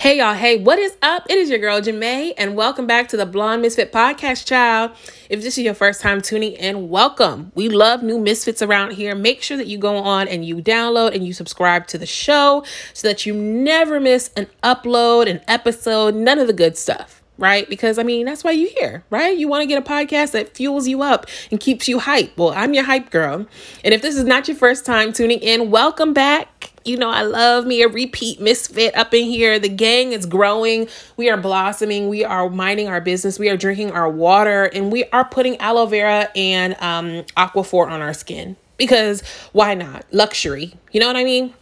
Hey y'all, hey, what is up? It is your girl Jamae, and welcome back to the Blonde Misfit Podcast, child. If this is your first time tuning in, welcome. We love new misfits around here. Make sure that you go on and you download and you subscribe to the show so that you never miss an upload, an episode, none of the good stuff right? Because I mean, that's why you're here, right? You want to get a podcast that fuels you up and keeps you hype. Well, I'm your hype girl. And if this is not your first time tuning in, welcome back. You know, I love me a repeat misfit up in here. The gang is growing. We are blossoming. We are minding our business. We are drinking our water and we are putting aloe vera and um, Aquaphor on our skin because why not? Luxury. You know what I mean?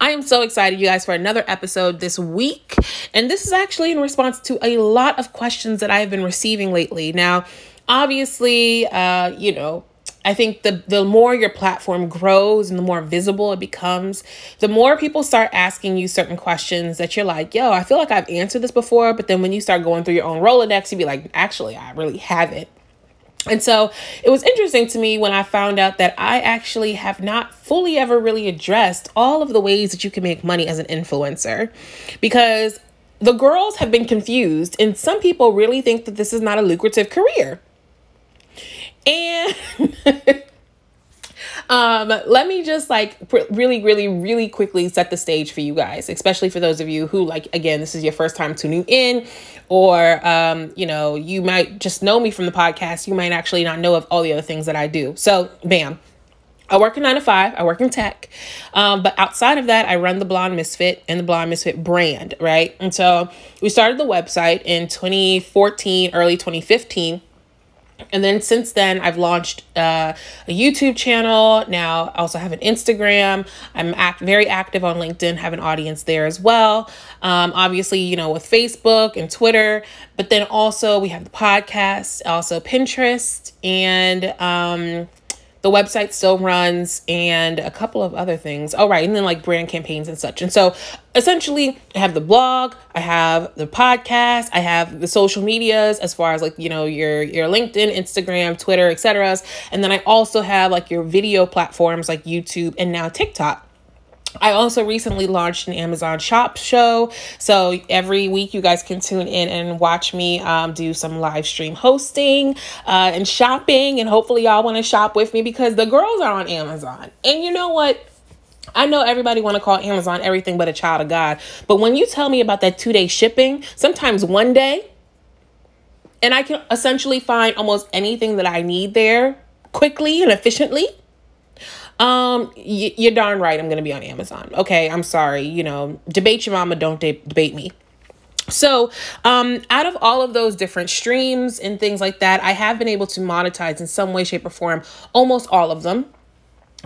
I am so excited, you guys, for another episode this week. And this is actually in response to a lot of questions that I have been receiving lately. Now, obviously, uh, you know, I think the the more your platform grows and the more visible it becomes, the more people start asking you certain questions that you're like, yo, I feel like I've answered this before, but then when you start going through your own Rolodex, you'd be like, actually, I really haven't. And so it was interesting to me when I found out that I actually have not fully ever really addressed all of the ways that you can make money as an influencer because the girls have been confused, and some people really think that this is not a lucrative career. And um, let me just like really, really, really quickly set the stage for you guys, especially for those of you who, like, again, this is your first time tuning in, or, um, you know, you might just know me from the podcast. You might actually not know of all the other things that I do. So, bam. I work in nine to five. I work in tech. Um, but outside of that, I run the Blonde Misfit and the Blonde Misfit brand, right? And so we started the website in 2014, early 2015 and then since then, I've launched uh, a YouTube channel. Now, I also have an Instagram. I'm act- very active on LinkedIn, have an audience there as well. Um, obviously, you know, with Facebook and Twitter, but then also we have the podcast, also Pinterest, and um, the website still runs and a couple of other things. Oh, right. And then like brand campaigns and such. And so essentially, I have the blog, I have the podcast, I have the social medias as far as like, you know, your your LinkedIn, Instagram, Twitter, etc. And then I also have like your video platforms like YouTube and now TikTok. I also recently launched an Amazon Shop show. So every week, you guys can tune in and watch me um, do some live stream hosting uh, and shopping. And hopefully, y'all want to shop with me because the girls are on Amazon. And you know what? I know everybody want to call Amazon everything but a child of God. But when you tell me about that two day shipping, sometimes one day, and I can essentially find almost anything that I need there quickly and efficiently um, y- you're darn right. I'm going to be on Amazon. Okay, I'm sorry. You know, debate your mama, don't de- debate me. So, um, out of all of those different streams and things like that, I have been able to monetize in some way, shape, or form almost all of them.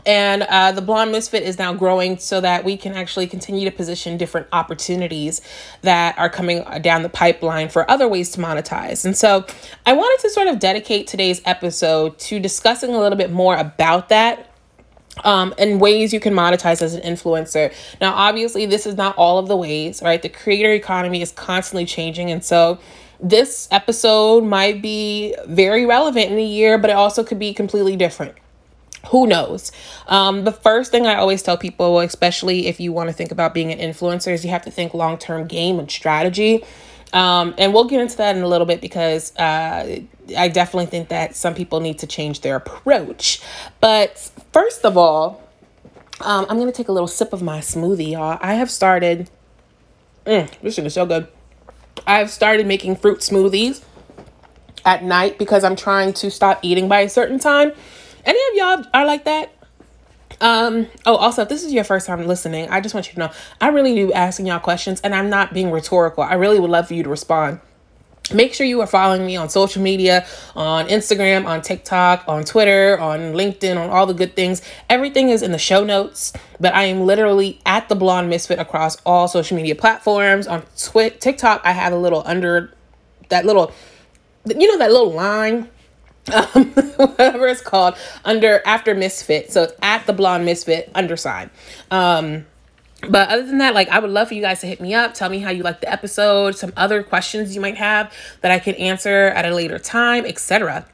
And uh, the Blonde Misfit is now growing so that we can actually continue to position different opportunities that are coming down the pipeline for other ways to monetize. And so I wanted to sort of dedicate today's episode to discussing a little bit more about that um, and ways you can monetize as an influencer. Now, obviously, this is not all of the ways, right? The creator economy is constantly changing. And so, this episode might be very relevant in a year, but it also could be completely different. Who knows? Um, the first thing I always tell people, especially if you want to think about being an influencer, is you have to think long term game and strategy. Um, and we'll get into that in a little bit because uh, I definitely think that some people need to change their approach. But first of all, um, I'm gonna take a little sip of my smoothie, y'all. I have started. Mm, this thing is so good. I've started making fruit smoothies at night because I'm trying to stop eating by a certain time. Any of y'all are like that? Um, oh, also, if this is your first time listening, I just want you to know I really do asking y'all questions and I'm not being rhetorical. I really would love for you to respond. Make sure you are following me on social media, on Instagram, on TikTok, on Twitter, on LinkedIn, on all the good things. Everything is in the show notes, but I am literally at the Blonde Misfit across all social media platforms. On TikTok, I have a little under that little, you know, that little line um, whatever it's called under after misfit. So it's at the blonde misfit underside. Um but other than that like i would love for you guys to hit me up tell me how you like the episode some other questions you might have that i can answer at a later time etc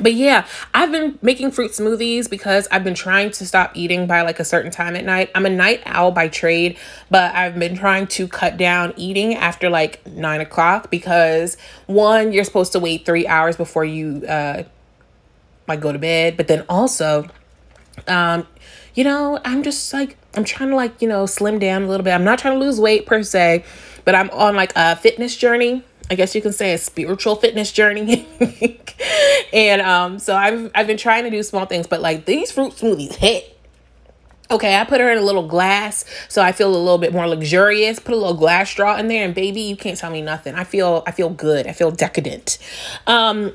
but yeah, I've been making fruit smoothies because I've been trying to stop eating by like a certain time at night. I'm a night owl by trade, but I've been trying to cut down eating after like nine o'clock because one, you're supposed to wait three hours before you uh like go to bed, but then also, um, you know, I'm just like I'm trying to like you know slim down a little bit. I'm not trying to lose weight per se, but I'm on like a fitness journey I guess you can say a spiritual fitness journey. and um, so I've I've been trying to do small things, but like these fruit smoothies hit. Okay, I put her in a little glass so I feel a little bit more luxurious. Put a little glass straw in there, and baby, you can't tell me nothing. I feel I feel good. I feel decadent. Um,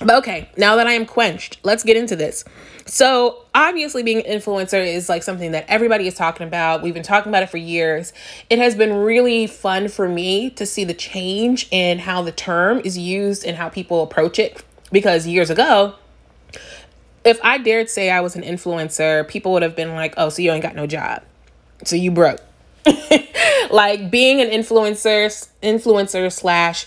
but okay, now that I am quenched, let's get into this. So, obviously, being an influencer is like something that everybody is talking about. We've been talking about it for years. It has been really fun for me to see the change in how the term is used and how people approach it. Because years ago, if I dared say I was an influencer, people would have been like, oh, so you ain't got no job. So you broke. like being an influencer, influencer slash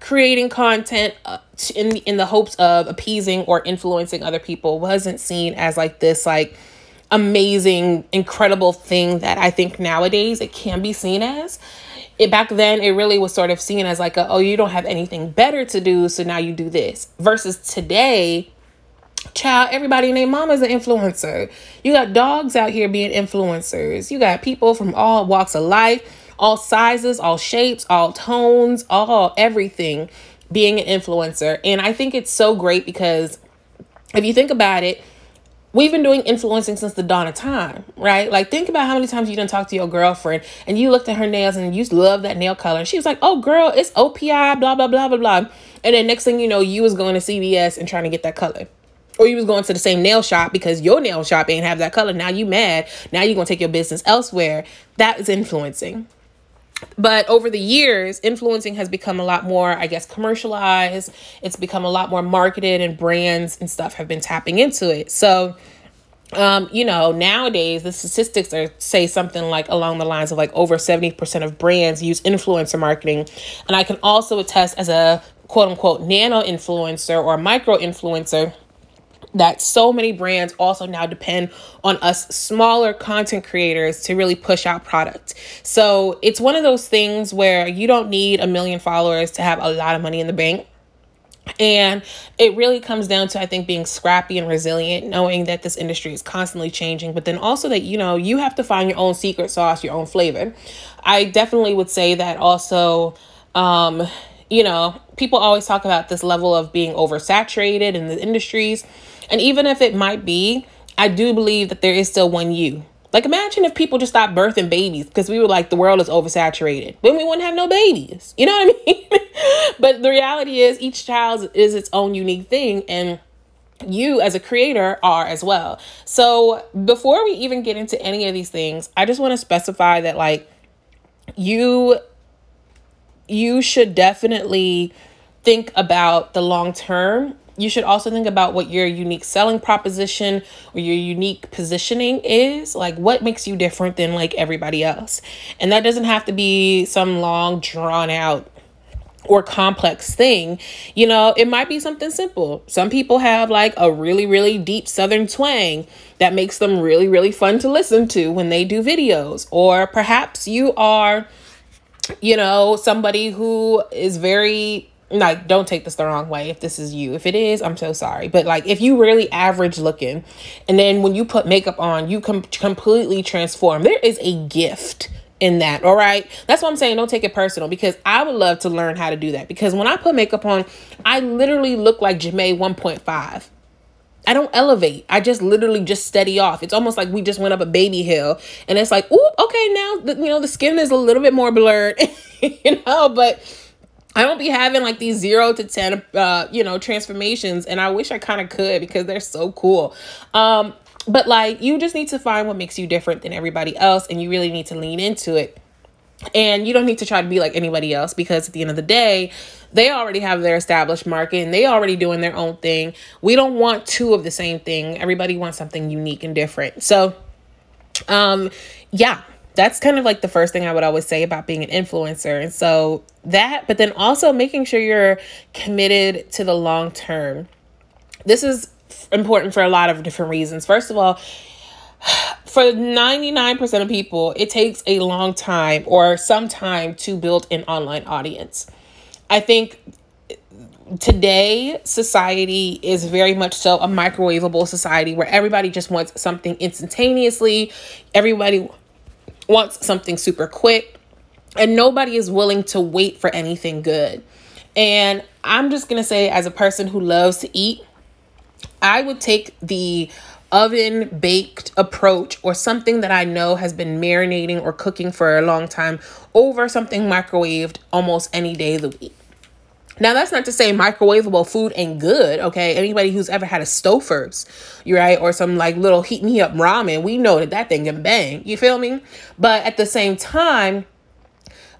creating content uh, in in the hopes of appeasing or influencing other people wasn't seen as like this like amazing incredible thing that I think nowadays it can be seen as. It back then it really was sort of seen as like a, oh you don't have anything better to do so now you do this. Versus today child everybody named mama's an influencer. You got dogs out here being influencers. You got people from all walks of life all sizes, all shapes, all tones, all everything being an influencer. And I think it's so great because if you think about it, we've been doing influencing since the dawn of time, right? Like think about how many times you didn't talk to your girlfriend and you looked at her nails and you love that nail color. And she was like, oh girl, it's OPI, blah, blah, blah, blah, blah. And then next thing you know, you was going to CVS and trying to get that color. Or you was going to the same nail shop because your nail shop ain't have that color. Now you mad. Now you're gonna take your business elsewhere. That is influencing but over the years influencing has become a lot more i guess commercialized it's become a lot more marketed and brands and stuff have been tapping into it so um, you know, nowadays the statistics are say something like along the lines of like over 70% of brands use influencer marketing. And I can also attest as a quote unquote nano influencer or micro influencer that so many brands also now depend on us smaller content creators to really push out product. So it's one of those things where you don't need a million followers to have a lot of money in the bank. And it really comes down to, I think, being scrappy and resilient, knowing that this industry is constantly changing, but then also that, you know, you have to find your own secret sauce, your own flavor. I definitely would say that also, um, you know, people always talk about this level of being oversaturated in the industries. And even if it might be, I do believe that there is still one you. Like imagine if people just stopped birthing babies because we were like the world is oversaturated. Then we wouldn't have no babies. You know what I mean? but the reality is each child is its own unique thing and you as a creator are as well. So before we even get into any of these things, I just want to specify that like you you should definitely think about the long term you should also think about what your unique selling proposition or your unique positioning is. Like what makes you different than like everybody else? And that doesn't have to be some long drawn out or complex thing. You know it might be something simple. Some people have like a really really deep southern twang that makes them really really fun to listen to when they do videos. Or perhaps you are you know somebody who is very like don't take this the wrong way if this is you. If it is i'm so sorry. But like if you really average looking and then when you put makeup on you com- completely transform. There is a gift in that all right? That's what i'm saying. Don't take it personal because i would love to learn how to do that. Because when i put makeup on i literally look like Jamae 1.5 I don't elevate. I just literally just steady off. It's almost like we just went up a baby hill and it's like, "Ooh, okay, now the, you know the skin is a little bit more blurred." you know, but I don't be having like these zero to 10, uh, you know, transformations. And I wish I kind of could because they're so cool. Um, but like, you just need to find what makes you different than everybody else. And you really need to lean into it. And you don't need to try to be like anybody else because at the end of the day, they already have their established market and they already doing their own thing. We don't want two of the same thing. Everybody wants something unique and different. So, um, yeah, that's kind of like the first thing I would always say about being an influencer. And so that, but then also making sure you're committed to the long term. This is important for a lot of different reasons. First of all, for 99% of people, it takes a long time or some time to build an online audience. I think today society is very much so a microwavable society where everybody just wants something instantaneously everybody wants something super quick and nobody is willing to wait for anything good and i'm just going to say as a person who loves to eat i would take the oven baked approach or something that I know has been marinating or cooking for a long time over something microwaved almost any day of the week. Now that's not to say microwavable food ain't good, okay? Anybody who's ever had a Stouffer's, you right, or some like little heat me up ramen, we know that that thing can bang. You feel me? But at the same time,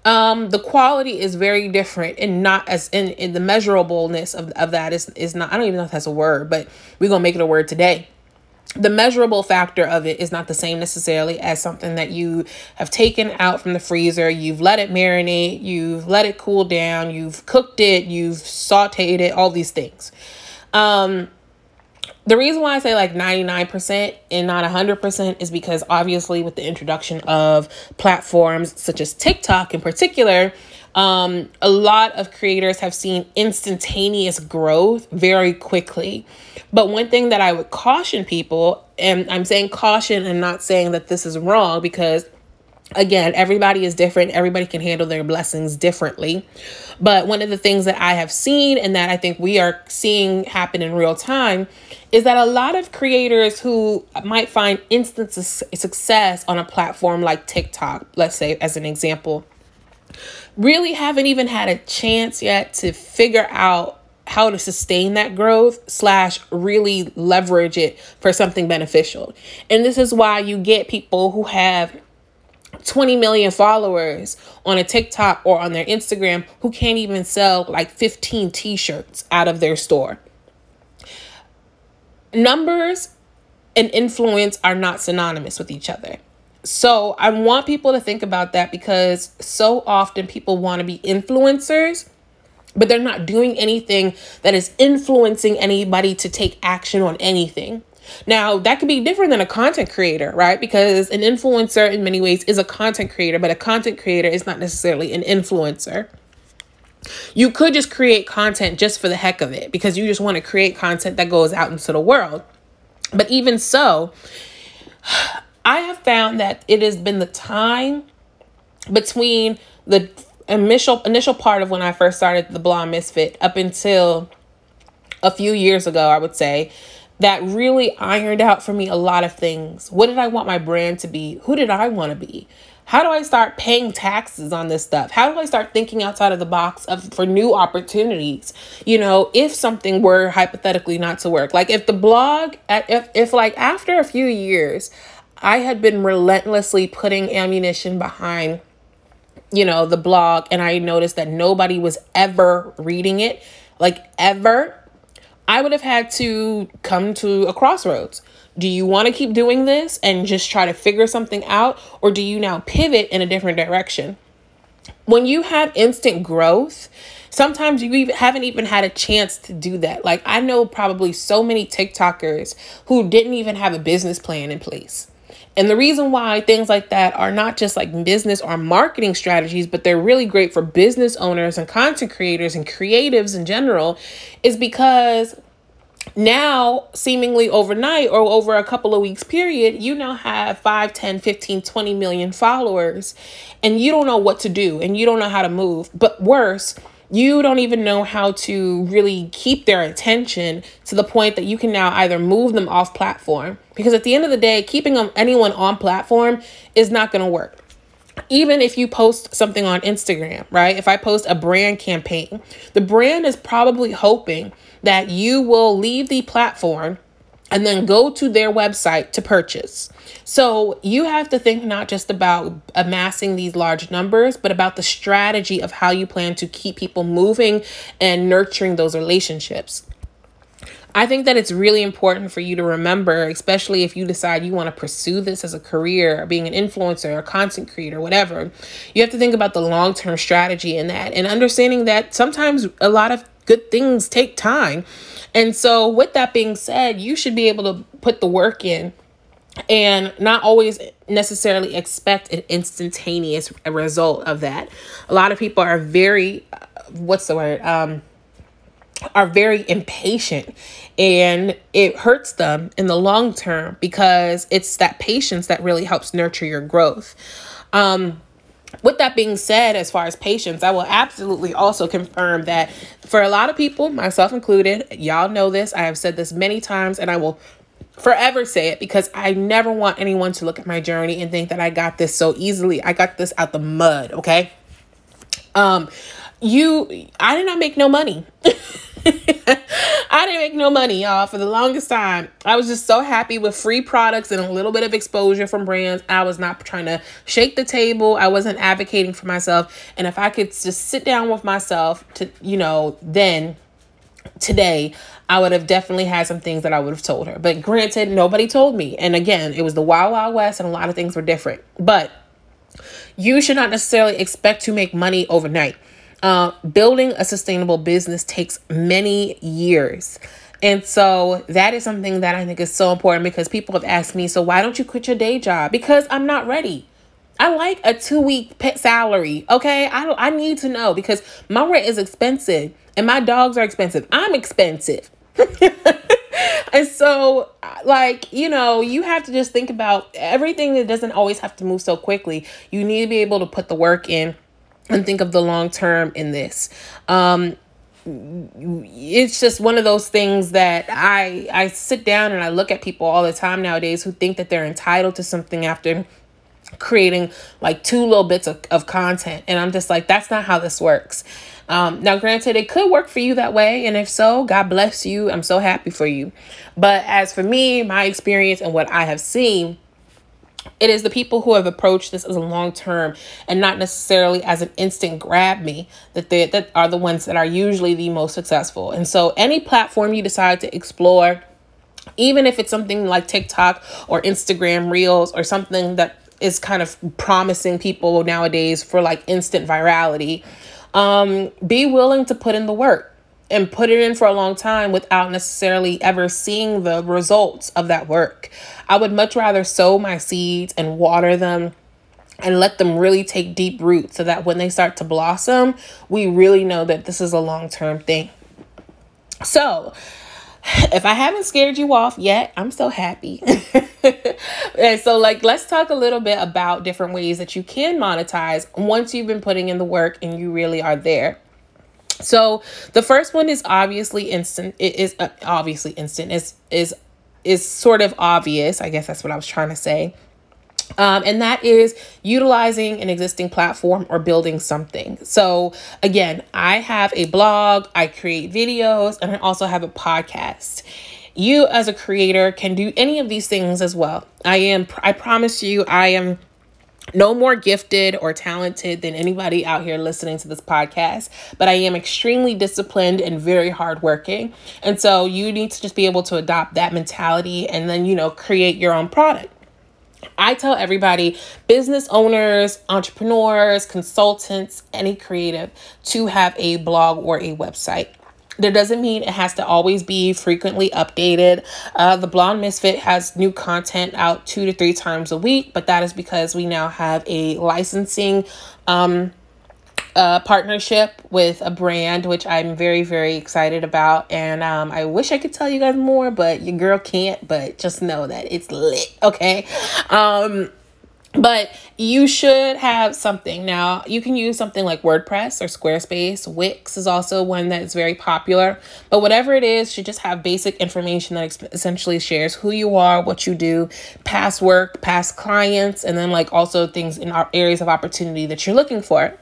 um, the quality is very different and not as in, in the measurableness of, of that is is not. I don't even know if that's a word, but we're gonna make it a word today the measurable factor of it is not the same necessarily as something that you have taken out from the freezer, you've let it marinate, you've let it cool down, you've cooked it, you've sauteed it, all these things. Um, the reason why I say like 99% and not 100% is because obviously, with the introduction of platforms such as TikTok in particular, um, a lot of creators have seen instantaneous growth very quickly. But one thing that I would caution people, and I'm saying caution and not saying that this is wrong because again, everybody is different. Everybody can handle their blessings differently. But one of the things that I have seen and that I think we are seeing happen in real time is that a lot of creators who might find instances of success on a platform like TikTok, let's say as an example, really haven't even had a chance yet to figure out how to sustain that growth slash really leverage it for something beneficial and this is why you get people who have 20 million followers on a TikTok or on their Instagram who can't even sell like 15 t-shirts out of their store. Numbers and influence are not synonymous with each other. So I want people to think about that because so often people want to be influencers, but they're not doing anything that is influencing anybody to take action on anything. Now, that could be different than a content creator, right? Because an influencer, in many ways, is a content creator, but a content creator is not necessarily an influencer. You could just create content just for the heck of it because you just want to create content that goes out into the world. But even so, I have found that it has been the time between the initial initial part of when I first started the Blonde Misfit up until a few years ago, I would say, that really ironed out for me a lot of things. What did I want my brand to be? Who did I want to be? How do I start paying taxes on this stuff? How do I start thinking outside of the box of for new opportunities? You know, if something were hypothetically not to work. Like if the blog if if like after a few years I had been relentlessly putting ammunition behind, you know, the blog, and I noticed that nobody was ever reading it, like ever. I would have had to come to a crossroads. Do you want to keep doing this and just try to figure something out, or do you now pivot in a different direction? When you have instant growth, sometimes you haven't even had a chance to do that. Like, I know probably so many TikTokers who didn't even have a business plan in place. And the reason why things like that are not just like business or marketing strategies, but they're really great for business owners and content creators and creatives in general is because now seemingly overnight or over a couple of weeks period you now have 5 10 15 20 million followers and you don't know what to do and you don't know how to move. But worse you don't even know how to really keep their attention to the point that you can now either move them off platform because at the end of the day keeping them, anyone on platform is not going to work even if you post something on Instagram, right? If I post a brand campaign, the brand is probably hoping that you will leave the platform and then go to their website to purchase. So you have to think not just about amassing these large numbers, but about the strategy of how you plan to keep people moving and nurturing those relationships. I think that it's really important for you to remember, especially if you decide you want to pursue this as a career, being an influencer, a content creator, whatever. You have to think about the long term strategy in that and understanding that sometimes a lot of good things take time. And so, with that being said, you should be able to put the work in and not always necessarily expect an instantaneous result of that. A lot of people are very, uh, what's the word? Um, are very impatient and it hurts them in the long term because it's that patience that really helps nurture your growth. Um, with that being said, as far as patience, I will absolutely also confirm that for a lot of people, myself included, y'all know this. I have said this many times and I will forever say it because I never want anyone to look at my journey and think that I got this so easily. I got this out the mud, okay? Um you I did not make no money. I didn't make no money, y'all, for the longest time. I was just so happy with free products and a little bit of exposure from brands. I was not trying to shake the table. I wasn't advocating for myself. And if I could just sit down with myself to, you know, then today, I would have definitely had some things that I would have told her. But granted, nobody told me. And again, it was the Wild Wild West and a lot of things were different. But you should not necessarily expect to make money overnight. Uh, building a sustainable business takes many years. And so that is something that I think is so important because people have asked me, so why don't you quit your day job? Because I'm not ready. I like a two week pet salary. Okay. I, I need to know because my rent is expensive and my dogs are expensive. I'm expensive. and so, like, you know, you have to just think about everything that doesn't always have to move so quickly. You need to be able to put the work in and think of the long term in this. Um, it's just one of those things that I I sit down and I look at people all the time nowadays who think that they're entitled to something after creating like two little bits of, of content. And i'm just like that's not how this works. Um, now granted it could work for you that way. And if so god bless you. I'm so happy for you. But as for me my experience and what i have seen it is the people who have approached this as a long term and not necessarily as an instant grab me that they that are the ones that are usually the most successful. And so any platform you decide to explore, even if it's something like TikTok or Instagram Reels or something that is kind of promising people nowadays for like instant virality, um, be willing to put in the work and put it in for a long time without necessarily ever seeing the results of that work. I would much rather sow my seeds and water them and let them really take deep root so that when they start to blossom, we really know that this is a long term thing. So, if I haven't scared you off yet, I'm so happy. and so, like, let's talk a little bit about different ways that you can monetize once you've been putting in the work and you really are there. So the first one is obviously instant. It is uh, obviously instant. Is is is sort of obvious. I guess that's what I was trying to say. Um, and that is utilizing an existing platform or building something. So, again, I have a blog, I create videos, and I also have a podcast. You, as a creator, can do any of these things as well. I am, I promise you, I am no more gifted or talented than anybody out here listening to this podcast, but I am extremely disciplined and very hardworking. And so you need to just be able to adopt that mentality and then, you know, create your own product. I tell everybody, business owners, entrepreneurs, consultants, any creative, to have a blog or a website. That doesn't mean it has to always be frequently updated. Uh, the Blonde Misfit has new content out two to three times a week, but that is because we now have a licensing um, uh, partnership with a brand, which I'm very, very excited about. And um, I wish I could tell you guys more, but your girl can't. But just know that it's lit, okay? Um, but you should have something. Now, you can use something like WordPress or Squarespace. Wix is also one that's very popular. But whatever it is, should just have basic information that essentially shares who you are, what you do, past work, past clients, and then like also things in our areas of opportunity that you're looking for.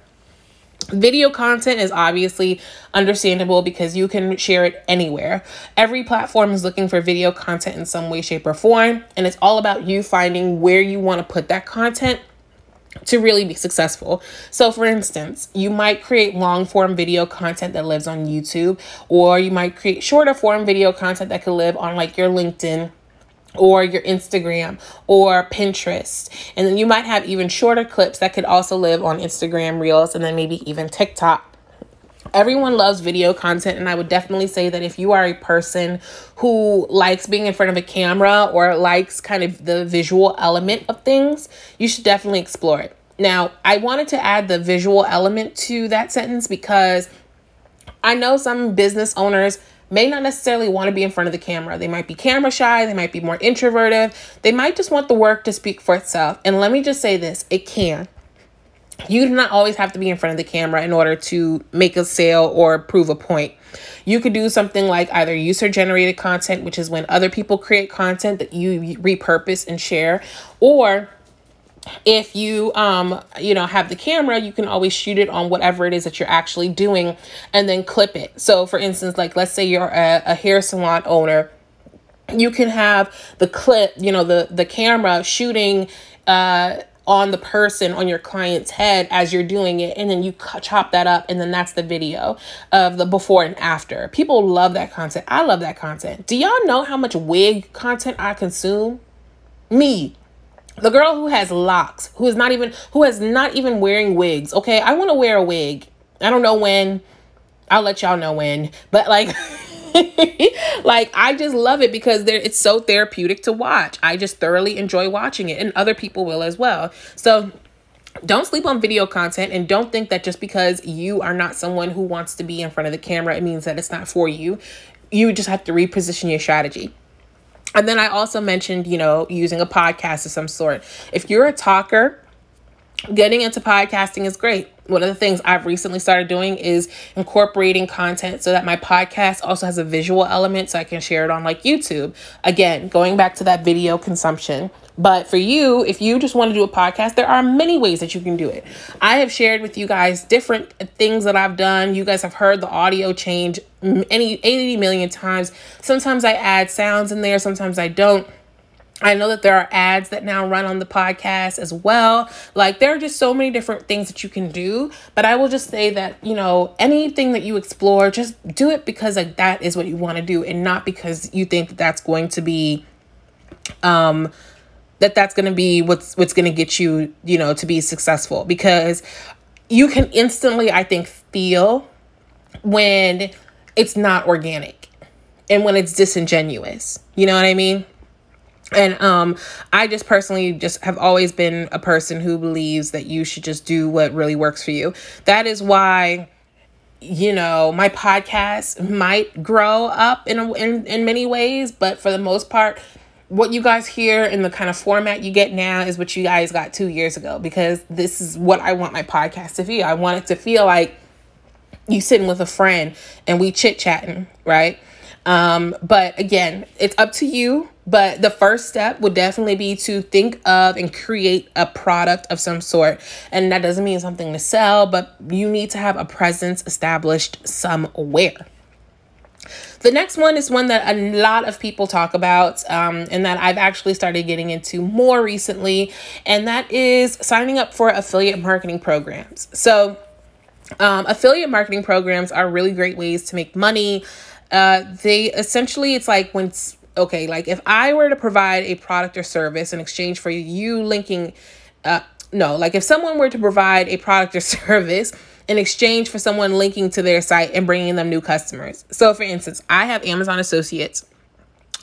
Video content is obviously understandable because you can share it anywhere. Every platform is looking for video content in some way, shape, or form, and it's all about you finding where you want to put that content to really be successful. So, for instance, you might create long form video content that lives on YouTube, or you might create shorter form video content that could live on like your LinkedIn or your Instagram or Pinterest. And then you might have even shorter clips that could also live on Instagram Reels and then maybe even TikTok. Everyone loves video content, and I would definitely say that if you are a person who likes being in front of a camera or likes kind of the visual element of things, you should definitely explore it. Now, I wanted to add the visual element to that sentence because I know some business owners may not necessarily want to be in front of the camera. They might be camera shy, they might be more introverted, they might just want the work to speak for itself. And let me just say this it can. You do not always have to be in front of the camera in order to make a sale or prove a point. You could do something like either user generated content, which is when other people create content that you repurpose and share, or if you um you know have the camera you can always shoot it on whatever it is that you're actually doing and then clip it. So for instance like let's say you're a, a hair salon owner you can have the clip you know the the camera shooting uh on the person on your client's head as you're doing it and then you chop that up and then that's the video of the before and after. People love that content. I love that content. Do y'all know how much wig content i consume? Me the girl who has locks who is not even who is not even wearing wigs. Okay i want to wear a wig. I don't know when. I'll let y'all know when. But like like i just love it because there it's so therapeutic to watch. I just thoroughly enjoy watching it and other people will as well. So don't sleep on video content and don't think that just because you are not someone who wants to be in front of the camera it means that it's not for you. You just have to reposition your strategy and then I also mentioned, you know, using a podcast of some sort. If you're a talker, getting into podcasting is great. One of the things I've recently started doing is incorporating content so that my podcast also has a visual element so I can share it on like YouTube. Again, going back to that video consumption. But for you, if you just want to do a podcast, there are many ways that you can do it. I have shared with you guys different things that I've done. You guys have heard the audio change any 80 million times. Sometimes I add sounds in there, sometimes I don't. I know that there are ads that now run on the podcast as well. Like there are just so many different things that you can do, but I will just say that, you know, anything that you explore, just do it because like that is what you want to do and not because you think that that's going to be um that that's going to be what's what's going to get you, you know, to be successful because you can instantly I think feel when it's not organic and when it's disingenuous. You know what I mean? And um, I just personally just have always been a person who believes that you should just do what really works for you. That is why you know my podcast might grow up in, a, in in many ways but for the most part what you guys hear in the kind of format you get now is what you guys got two years ago because this is what I want my podcast to feel. I want it to feel like you sitting with a friend and we chit chatting, right? Um, but again, it's up to you. But the first step would definitely be to think of and create a product of some sort. And that doesn't mean something to sell, but you need to have a presence established somewhere. The next one is one that a lot of people talk about, um, and that I've actually started getting into more recently, and that is signing up for affiliate marketing programs. So, um, affiliate marketing programs are really great ways to make money. Uh, they essentially, it's like when, okay, like if I were to provide a product or service in exchange for you linking, uh, no, like if someone were to provide a product or service in exchange for someone linking to their site and bringing them new customers. So, for instance, I have Amazon Associates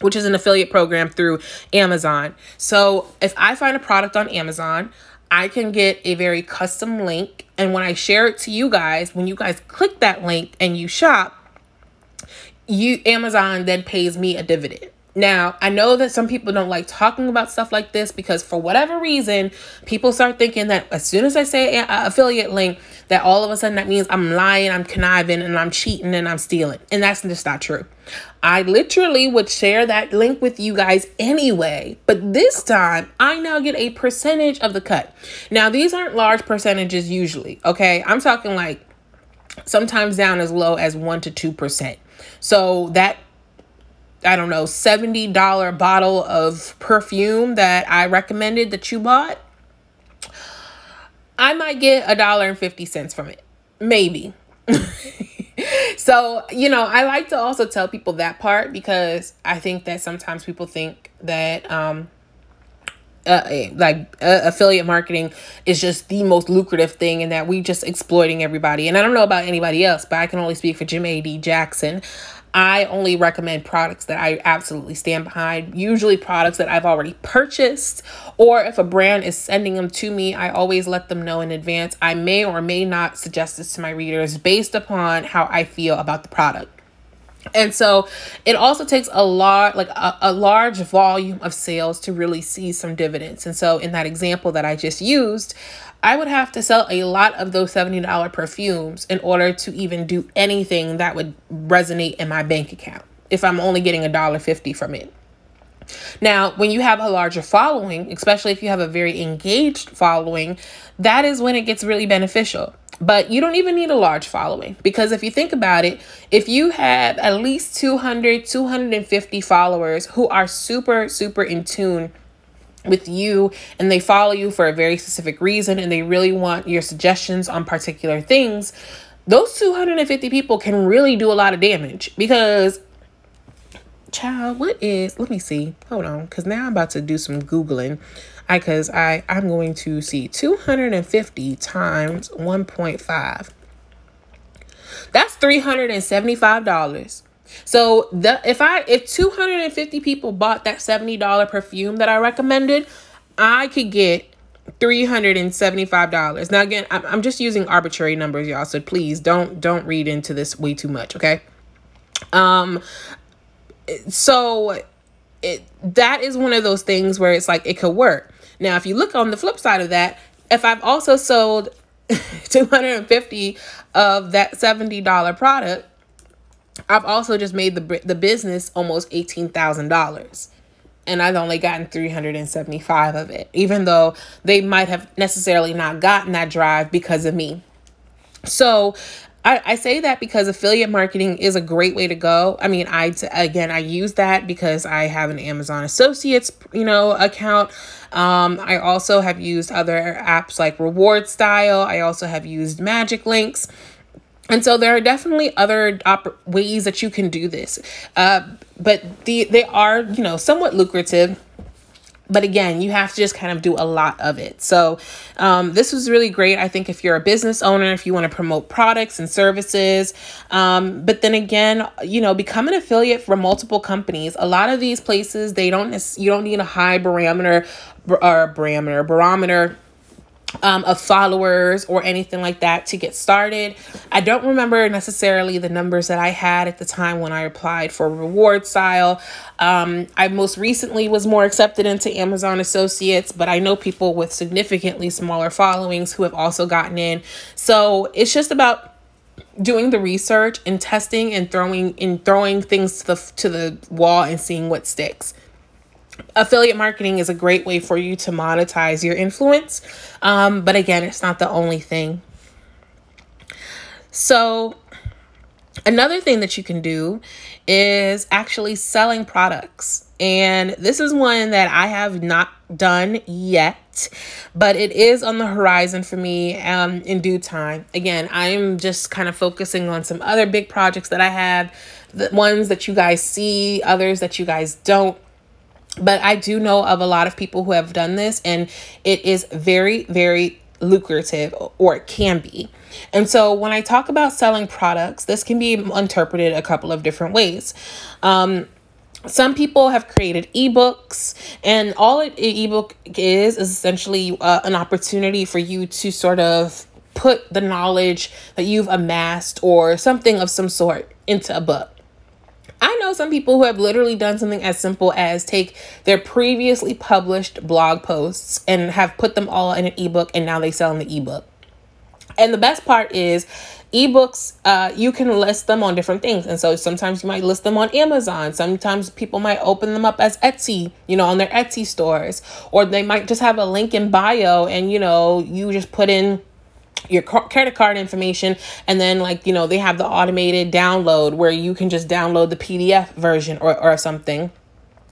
which is an affiliate program through Amazon. So, if I find a product on Amazon, I can get a very custom link. And when I share it to you guys, when you guys click that link and you shop, you Amazon then pays me a dividend. Now, I know that some people don't like talking about stuff like this because for whatever reason, people start thinking that as soon as I say affiliate link, that all of a sudden that means I'm lying, I'm conniving, and I'm cheating and I'm stealing. And that's just not true. I literally would share that link with you guys anyway, but this time I now get a percentage of the cut. Now, these aren't large percentages usually, okay? I'm talking like sometimes down as low as 1 to 2%. So that I don't know, $70 bottle of perfume that I recommended that you bought, I might get a dollar and 50 cents from it. Maybe. so, you know, I like to also tell people that part because I think that sometimes people think that um uh, like uh, affiliate marketing is just the most lucrative thing and that we just exploiting everybody and i don't know about anybody else but i can only speak for Jamae Jackson I only recommend products that I absolutely stand behind, usually products that I've already purchased, or if a brand is sending them to me, I always let them know in advance. I may or may not suggest this to my readers based upon how I feel about the product. And so it also takes a lot, like a, a, large volume of sales to really see some dividends. And so in that example that I just used, I would have to sell a lot of those $70 perfumes in order to even do anything that would resonate in my bank account if I'm only getting a dollar fifty from it. Now, when you have a larger following, especially if you have a very engaged following, that is when it gets really beneficial. But you don't even need a large following because if you think about it, if you have at least 200, 250 followers who are super, super in tune with you and they follow you for a very specific reason and they really want your suggestions on particular things, those 250 people can really do a lot of damage because child what is let me see hold on because now i'm about to do some googling because i i'm going to see 250 times 1.5 that's $375 so the if i if 250 people bought that $70 perfume that i recommended i could get $375 now again I'm, I'm just using arbitrary numbers y'all so please don't don't read into this way too much okay? Um so it that is one of those things where it's like it could work. Now, if you look on the flip side of that, if I've also sold 250 of that $70 product, I've also just made the the business almost $18,000 and I've only gotten 375 of it, even though they might have necessarily not gotten that drive because of me. So I, I say that because affiliate marketing is a great way to go. I mean, I again I use that because I have an Amazon Associates, you know, account. Um, I also have used other apps like rewardStyle. I also have used MagicLinks. And so there are definitely other op- ways that you can do this. Uh, but the they are, you know, somewhat lucrative but again you have to just kind of do a lot of it. So um, this was really great i think if you're a business owner if you want to promote products and services. Um, but then again you know become an affiliate for multiple companies. A lot of these places they don't you don't need a high barometer or barometer barometer um, of followers or anything like that to get started. I don't remember necessarily the numbers that I had at the time when I applied for rewardStyle. Um, I most recently was more accepted into Amazon Associates, but I know people with significantly smaller followings who have also gotten in. So it's just about doing the research and testing and throwing and throwing things to the to the wall and seeing what sticks affiliate marketing is a great way for you to monetize your influence. Um, but again, it's not the only thing. So, another thing that you can do is actually selling products. And this is one that I have not done yet, but it is on the horizon for me um, in due time. Again, I'm just kind of focusing on some other big projects that I have, the ones that you guys see, others that you guys don't but I do know of a lot of people who have done this, and it is very, very lucrative, or it can be. And so, when I talk about selling products, this can be interpreted a couple of different ways. Um, some people have created ebooks and all an ebook is is essentially uh, an opportunity for you to sort of put the knowledge that you've amassed or something of some sort into a book I know some people who have literally done something as simple as take their previously published blog posts and have put them all in an ebook and now they sell in the ebook. And the best part is ebooks uh, you can list them on different things. And so sometimes you might list them on amazon. Sometimes people might open them up as etsy you know on their etsy stores. Or they might just have a link in bio and you know you just put in your credit card information and then like you know they have the automated download where you can just download the pdf version or, or something.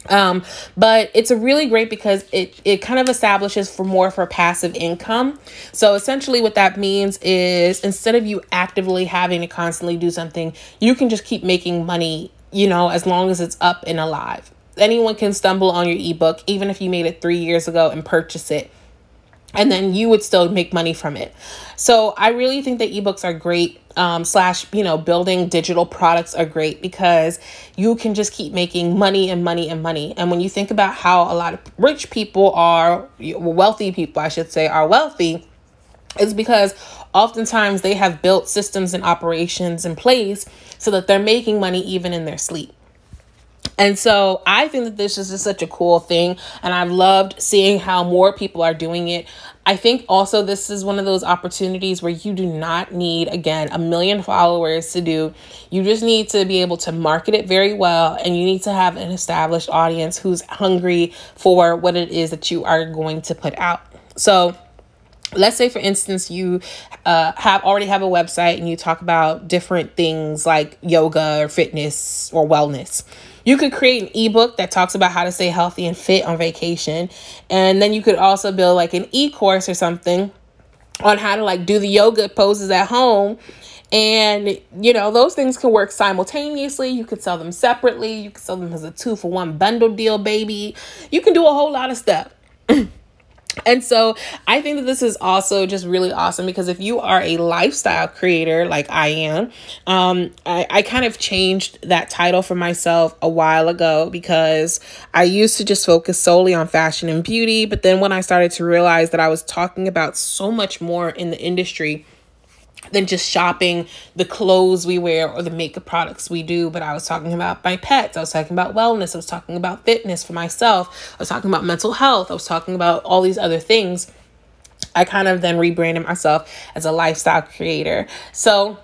Um but it's a really great because it it kind of establishes for more for passive income. So essentially what that means is instead of you actively having to constantly do something you can just keep making money you know as long as it's up and alive. Anyone can stumble on your ebook, even if you made it three years ago and purchase it and then you would still make money from it. So I really think that ebooks are great. Um, slash, you know, building digital products are great because you can just keep making money and money and money. And when you think about how a lot of rich people are, wealthy people, I should say, are wealthy, it's because oftentimes they have built systems and operations in place so that they're making money even in their sleep. And so I think that this is just such a cool thing. And I've loved seeing how more people are doing it. I think also this is one of those opportunities where you do not need, again, a million followers to do. You just need to be able to market it very well. And you need to have an established audience who's hungry for what it is that you are going to put out. So, let's say for instance you uh, have already have a website and you talk about different things like yoga or fitness or wellness you could create an ebook that talks about how to stay healthy and fit on vacation. And then you could also build like an e course or something on how to like do the yoga poses at home. And you know, those things can work simultaneously. You could sell them separately. You could sell them as a two for one bundle deal, baby. You can do a whole lot of stuff. And so I think that this is also just really awesome because if you are a lifestyle creator like I am, um, I, I kind of changed that title for myself a while ago because I used to just focus solely on fashion and beauty. But then when I started to realize that I was talking about so much more in the industry than just shopping the clothes we wear or the makeup products we do. But I was talking about my pets. I was talking about wellness. I was talking about fitness for myself. I was talking about mental health. I was talking about all these other things. I kind of then rebranded myself as a lifestyle creator. So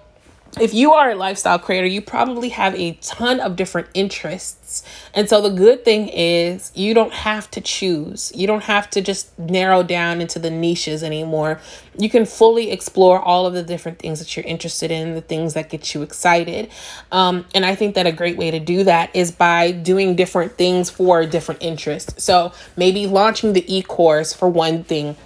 if you are a lifestyle creator, you probably have a ton of different interests. And so the good thing is you don't have to choose. You don't have to just narrow down into the niches anymore. You can fully explore all of the different things that you're interested in, the things that get you excited. Um, and I think that a great way to do that is by doing different things for different interests. So maybe launching the e-course for one thing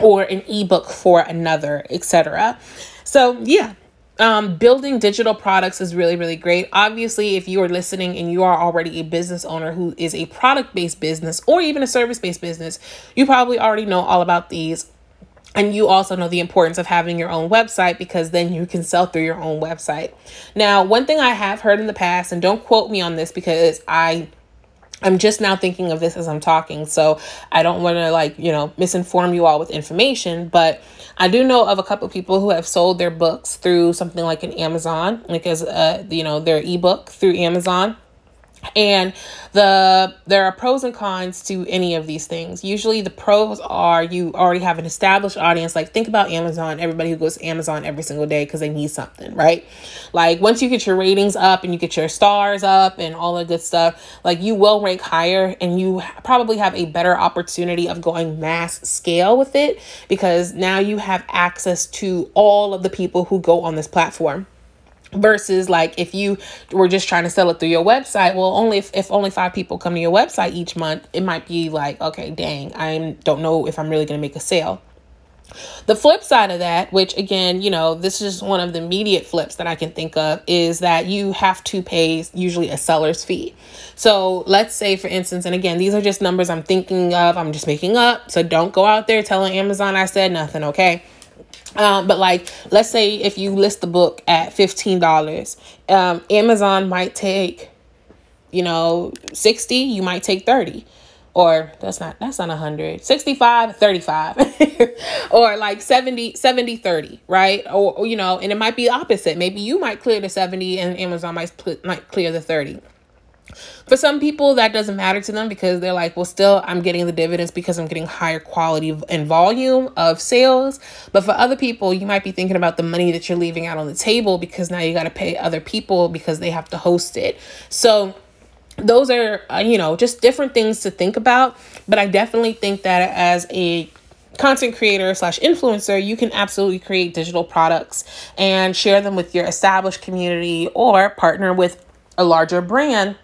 or an ebook for another, etc. So, yeah, um, building digital products is really, really great. Obviously, if you are listening and you are already a business owner who is a product based business or even a service based business, you probably already know all about these. And you also know the importance of having your own website because then you can sell through your own website. Now, one thing I have heard in the past, and don't quote me on this because I I'm just now thinking of this as I'm talking, so I don't want to like, you know, misinform you all with information, but I do know of a couple of people who have sold their books through something like an Amazon, like as uh, you know, their ebook through Amazon and the there are pros and cons to any of these things. Usually the pros are you already have an established audience. Like think about amazon. Everybody who goes to amazon every single day because they need something right? Like once you get your ratings up and you get your stars up and all the good stuff like you will rank higher and you probably have a better opportunity of going mass scale with it because now you have access to all of the people who go on this platform versus like if you were just trying to sell it through your website well only if, if only five people come to your website each month it might be like okay dang i don't know if i'm really going to make a sale the flip side of that, which again, you know, this is one of the immediate flips that I can think of, is that you have to pay usually a seller's fee. So let's say, for instance, and again, these are just numbers I'm thinking of, I'm just making up. So don't go out there telling Amazon I said nothing, okay? Um, but like, let's say if you list the book at fifteen dollars, um, Amazon might take, you know, sixty. You might take thirty, or that's not that's not a hundred. 65, 35. or like 70, 70, 30, right? Or, or you know, and it might be opposite. Maybe you might clear the seventy, and Amazon might might clear the thirty. For some people, that doesn't matter to them because they're like, well, still, I'm getting the dividends because I'm getting higher quality and volume of sales. But for other people, you might be thinking about the money that you're leaving out on the table because now you got to pay other people because they have to host it. So, those are, uh, you know, just different things to think about. But I definitely think that as a content creator slash influencer, you can absolutely create digital products and share them with your established community or partner with a larger brand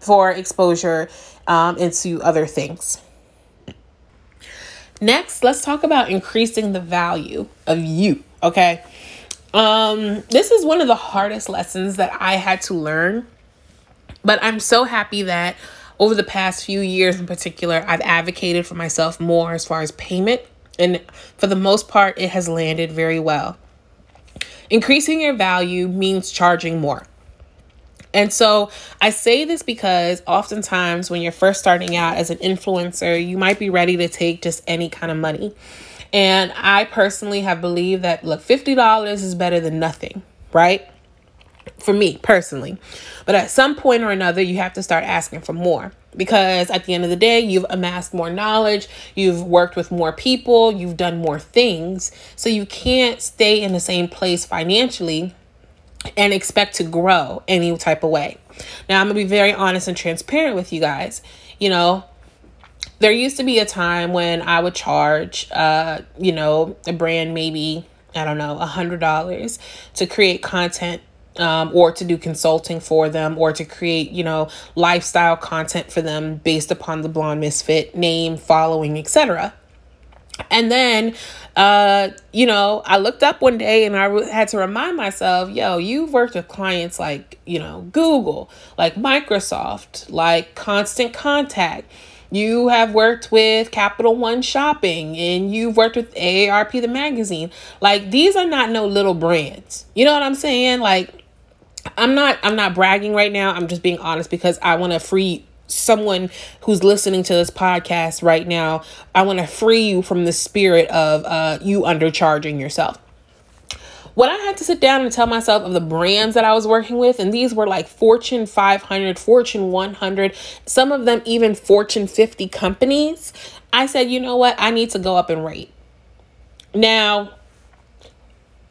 for exposure um, into other things. Next, let's talk about increasing the value of you. Okay. Um, this is one of the hardest lessons that I had to learn, but I'm so happy that over the past few years in particular, I've advocated for myself more as far as payment. And for the most part, it has landed very well. Increasing your value means charging more. And so I say this because oftentimes when you're first starting out as an influencer, you might be ready to take just any kind of money. And I personally have believed that, look, $50 is better than nothing, right? For me personally. But at some point or another, you have to start asking for more because at the end of the day, you've amassed more knowledge, you've worked with more people, you've done more things. So you can't stay in the same place financially and expect to grow any type of way. Now, I'm going to be very honest and transparent with you guys. You know, there used to be a time when I would charge, uh, you know, a brand maybe, I don't know, a $100 to create content um, or to do consulting for them or to create, you know, lifestyle content for them based upon the Blonde Misfit name, following, etc. And then, uh, you know, I looked up one day and I had to remind myself, yo, you've worked with clients like, you know, Google, like Microsoft, like Constant Contact. You have worked with Capital One Shopping and you've worked with AARP, the magazine. Like, these are not no little brands. You know what I'm saying? Like, I'm not I'm not bragging right now. I'm just being honest because I want to free someone who's listening to this podcast right now. I want to free you from the spirit of uh you undercharging yourself. When I had to sit down and tell myself of the brands that I was working with, and these were like Fortune 500, Fortune 100, some of them even Fortune 50 companies, I said, you know what? I need to go up and rate. Now,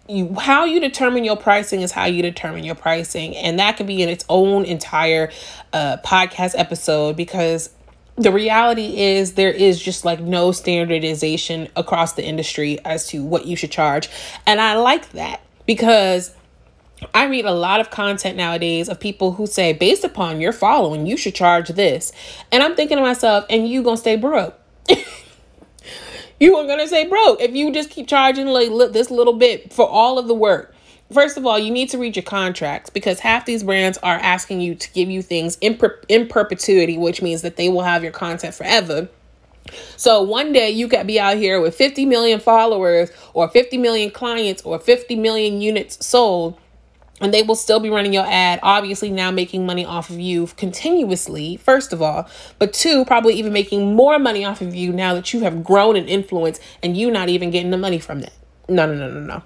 you how you determine your pricing is how you determine your pricing and that could be in its own entire uh, podcast episode because the reality is there is just like no standardization across the industry as to what you should charge and i like that because I read a lot of content nowadays of people who say, based upon your following, you should charge this. And I'm thinking to myself, and you gonna stay broke. you are gonna say broke if you just keep charging like this little bit for all of the work. First of all, you need to read your contracts because half these brands are asking you to give you things in, per- in perpetuity, which means that they will have your content forever. So one day you could be out here with 50 million followers or 50 million clients or 50 million units sold and they will still be running your ad obviously now making money off of you continuously first of all but two probably even making more money off of you now that you have grown in influence and you not even getting the money from that. No no no no no.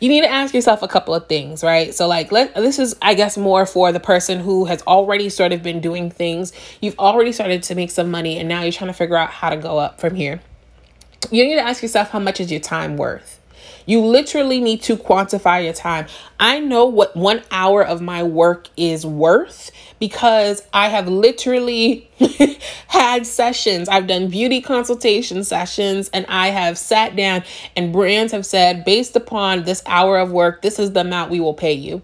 You need to ask yourself a couple of things right? So like let this is i guess more for the person who has already sort of been doing things. You've already started to make some money and now you're trying to figure out how to go up from here. You need to ask yourself how much is your time worth you literally need to quantify your time. I know what one hour of my work is worth because I have literally had sessions. I've done beauty consultation sessions and I have sat down and brands have said, based upon this hour of work, this is the amount we will pay you.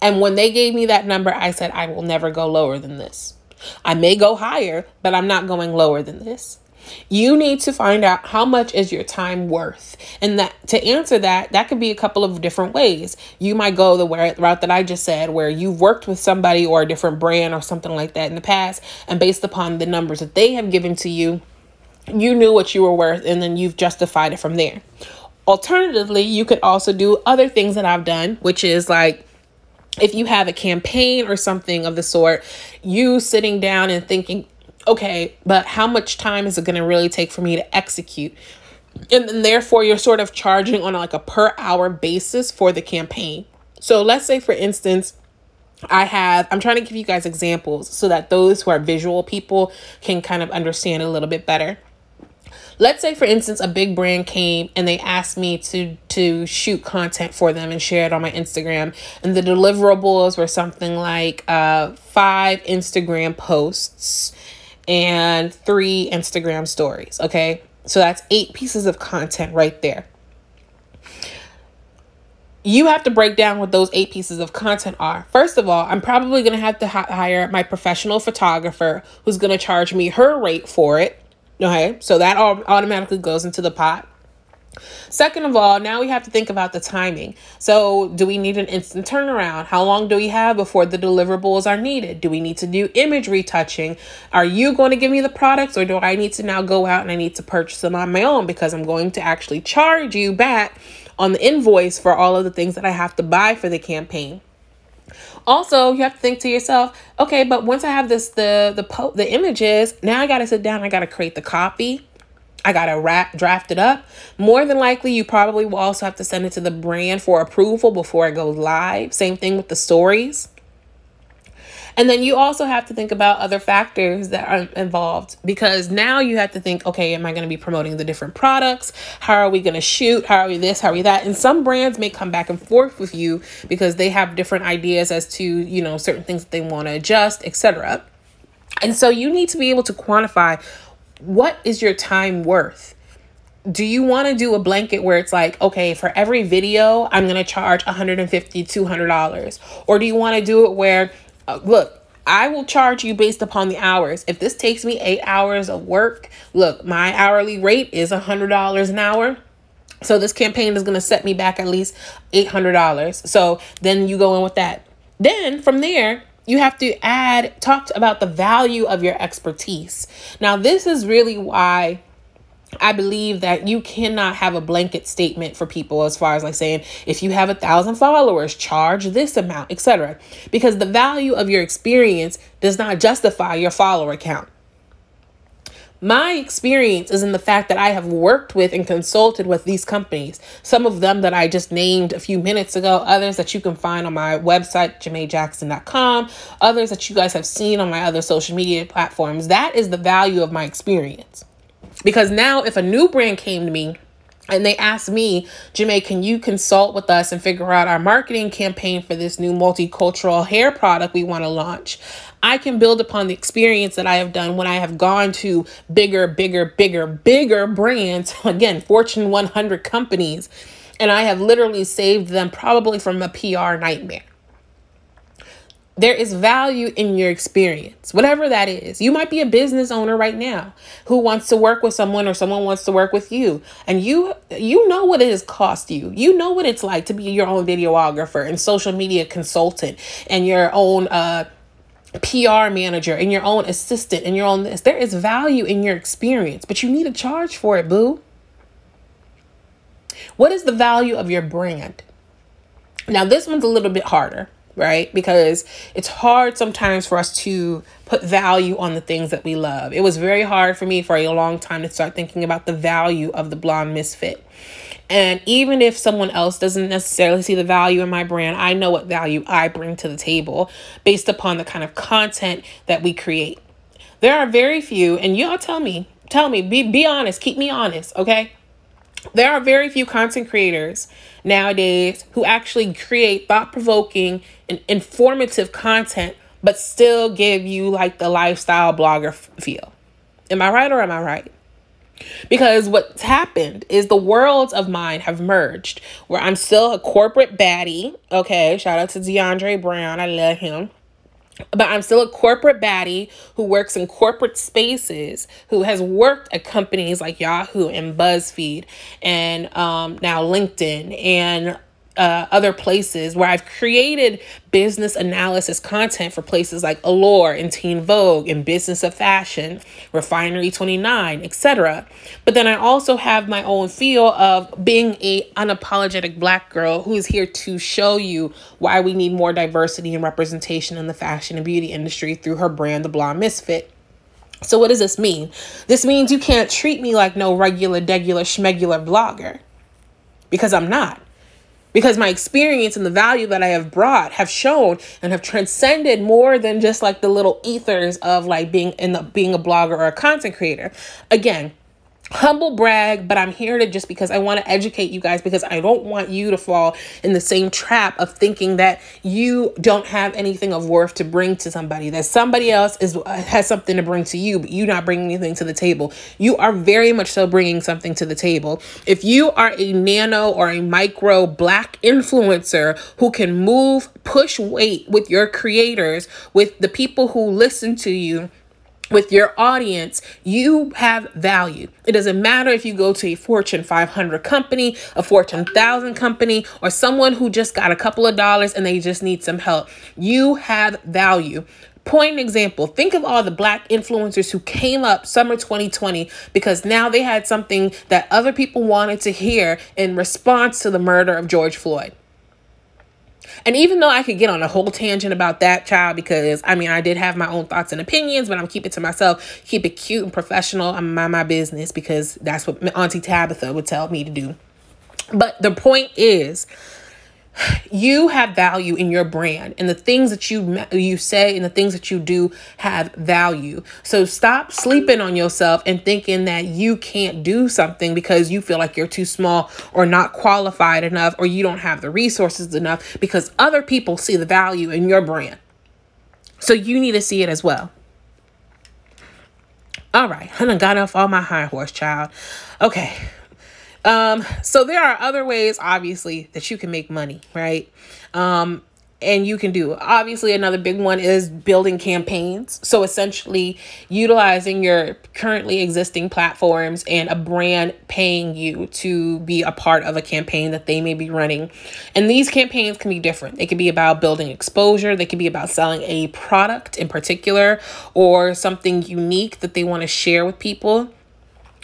And when they gave me that number, I said, I will never go lower than this. I may go higher, but I'm not going lower than this. You need to find out how much is your time worth. And that to answer that, that could be a couple of different ways. You might go the route that I just said, where you've worked with somebody or a different brand or something like that in the past, and based upon the numbers that they have given to you, you knew what you were worth, and then you've justified it from there. Alternatively, you could also do other things that I've done, which is like if you have a campaign or something of the sort, you sitting down and thinking, okay, but how much time is it going to really take for me to execute? And then therefore, you're sort of charging on like a per hour basis for the campaign. So let's say, for instance, I have, I'm trying to give you guys examples so that those who are visual people can kind of understand a little bit better. Let's say, for instance, a big brand came and they asked me to to shoot content for them and share it on my Instagram, and the deliverables were something like uh, five Instagram posts and three Instagram stories. Okay. So that's eight pieces of content right there. You have to break down what those eight pieces of content are. First of all, I'm probably going to have to hire my professional photographer who's going to charge me her rate for it. Okay. So that all automatically goes into the pot. Second of all, now we have to think about the timing. So, do we need an instant turnaround? How long do we have before the deliverables are needed? Do we need to do image retouching? Are you going to give me the products or do I need to now go out and I need to purchase them on my own because I'm going to actually charge you back on the invoice for all of the things that I have to buy for the campaign? Also, you have to think to yourself, okay, but once I have this the the po- the images, now I got to sit down, I got to create the copy. I got to wrap, draft it up. More than likely, you probably will also have to send it to the brand for approval before it goes live. Same thing with the stories. And then you also have to think about other factors that are involved because now you have to think, okay, am I going to be promoting the different products? How are we going to shoot? How are we this? How are we that? And some brands may come back and forth with you because they have different ideas as to, you know, certain things that they want to adjust, etc. And so you need to be able to quantify what is your time worth? Do you want to do a blanket where it's like, okay, for every video, I'm going to charge $150, $200? Or do you want to do it where, uh, look, I will charge you based upon the hours. If this takes me eight hours of work, look, my hourly rate is $100 an hour. So this campaign is going to set me back at least $800. So then you go in with that. Then from there, you have to add talk about the value of your expertise. Now, this is really why I believe that you cannot have a blanket statement for people as far as like saying if you have a thousand followers, charge this amount, etc. Because the value of your experience does not justify your follower count. My experience is in the fact that I have worked with and consulted with these companies. Some of them that I just named a few minutes ago, others that you can find on my website, jamaejackson.com, others that you guys have seen on my other social media platforms. That is the value of my experience. Because now, if a new brand came to me and they asked me, Jamae, can you consult with us and figure out our marketing campaign for this new multicultural hair product we want to launch? I can build upon the experience that I have done when I have gone to bigger, bigger, bigger, bigger brands, again, Fortune 100 companies, and I have literally saved them probably from a PR nightmare. There is value in your experience, whatever that is. You might be a business owner right now who wants to work with someone or someone wants to work with you. And you you know what it has cost you. You know what it's like to be your own videographer and social media consultant and your own uh PR manager and your own assistant and your own this. There is value in your experience, but you need to charge for it, boo. What is the value of your brand? Now, this one's a little bit harder right? Because it's hard sometimes for us to put value on the things that we love. It was very hard for me for a long time to start thinking about the value of the blonde misfit. And even if someone else doesn't necessarily see the value in my brand, I know what value I bring to the table based upon the kind of content that we create. There are very few, and y'all tell me, tell me, be, be honest, keep me honest, okay? There are very few content creators nowadays who actually create thought provoking and informative content, but still give you like the lifestyle blogger feel. Am I right or am I right? Because what's happened is the worlds of mine have merged where I'm still a corporate baddie. Okay, shout out to DeAndre Brown. I love him but I'm still a corporate baddie who works in corporate spaces, who has worked at companies like Yahoo and BuzzFeed and um, now LinkedIn and uh, other places where I've created business analysis content for places like Allure and Teen Vogue and Business of Fashion, Refinery 29, etc. But then I also have my own feel of being a unapologetic black girl who is here to show you why we need more diversity and representation in the fashion and beauty industry through her brand, The Blonde Misfit. So what does this mean? This means you can't treat me like no regular, degular, schmegular blogger because I'm not because my experience and the value that I have brought have shown and have transcended more than just like the little ethers of like being in the being a blogger or a content creator. Again, humble brag, but I'm here to just because I want to educate you guys because I don't want you to fall in the same trap of thinking that you don't have anything of worth to bring to somebody, that somebody else is uh, has something to bring to you, but you not bringing anything to the table. You are very much so bringing something to the table. If you are a nano or a micro black influencer who can move, push weight with your creators, with the people who listen to you, with your audience, you have value. It doesn't matter if you go to a Fortune 500 company, a Fortune 1000 company, or someone who just got a couple of dollars and they just need some help. You have value. Point example, think of all the black influencers who came up summer 2020 because now they had something that other people wanted to hear in response to the murder of George Floyd. And even though I could get on a whole tangent about that child, because I mean, I did have my own thoughts and opinions, but I'm keep it to myself, keep it cute and professional. I'm mind my business because that's what Auntie Tabitha would tell me to do. But the point is, you have value in your brand and the things that you you say and the things that you do have value. So stop sleeping on yourself and thinking that you can't do something because you feel like you're too small or not qualified enough or you don't have the resources enough because other people see the value in your brand. So you need to see it as well. All right i done got off all my high horse child. Okay um, so there are other ways, obviously, that you can make money, right? Um, and you can do. Obviously another big one is building campaigns. So essentially utilizing your currently existing platforms and a brand paying you to be a part of a campaign that they may be running. And these campaigns can be different. They could be about building exposure. They could be about selling a product in particular or something unique that they want to share with people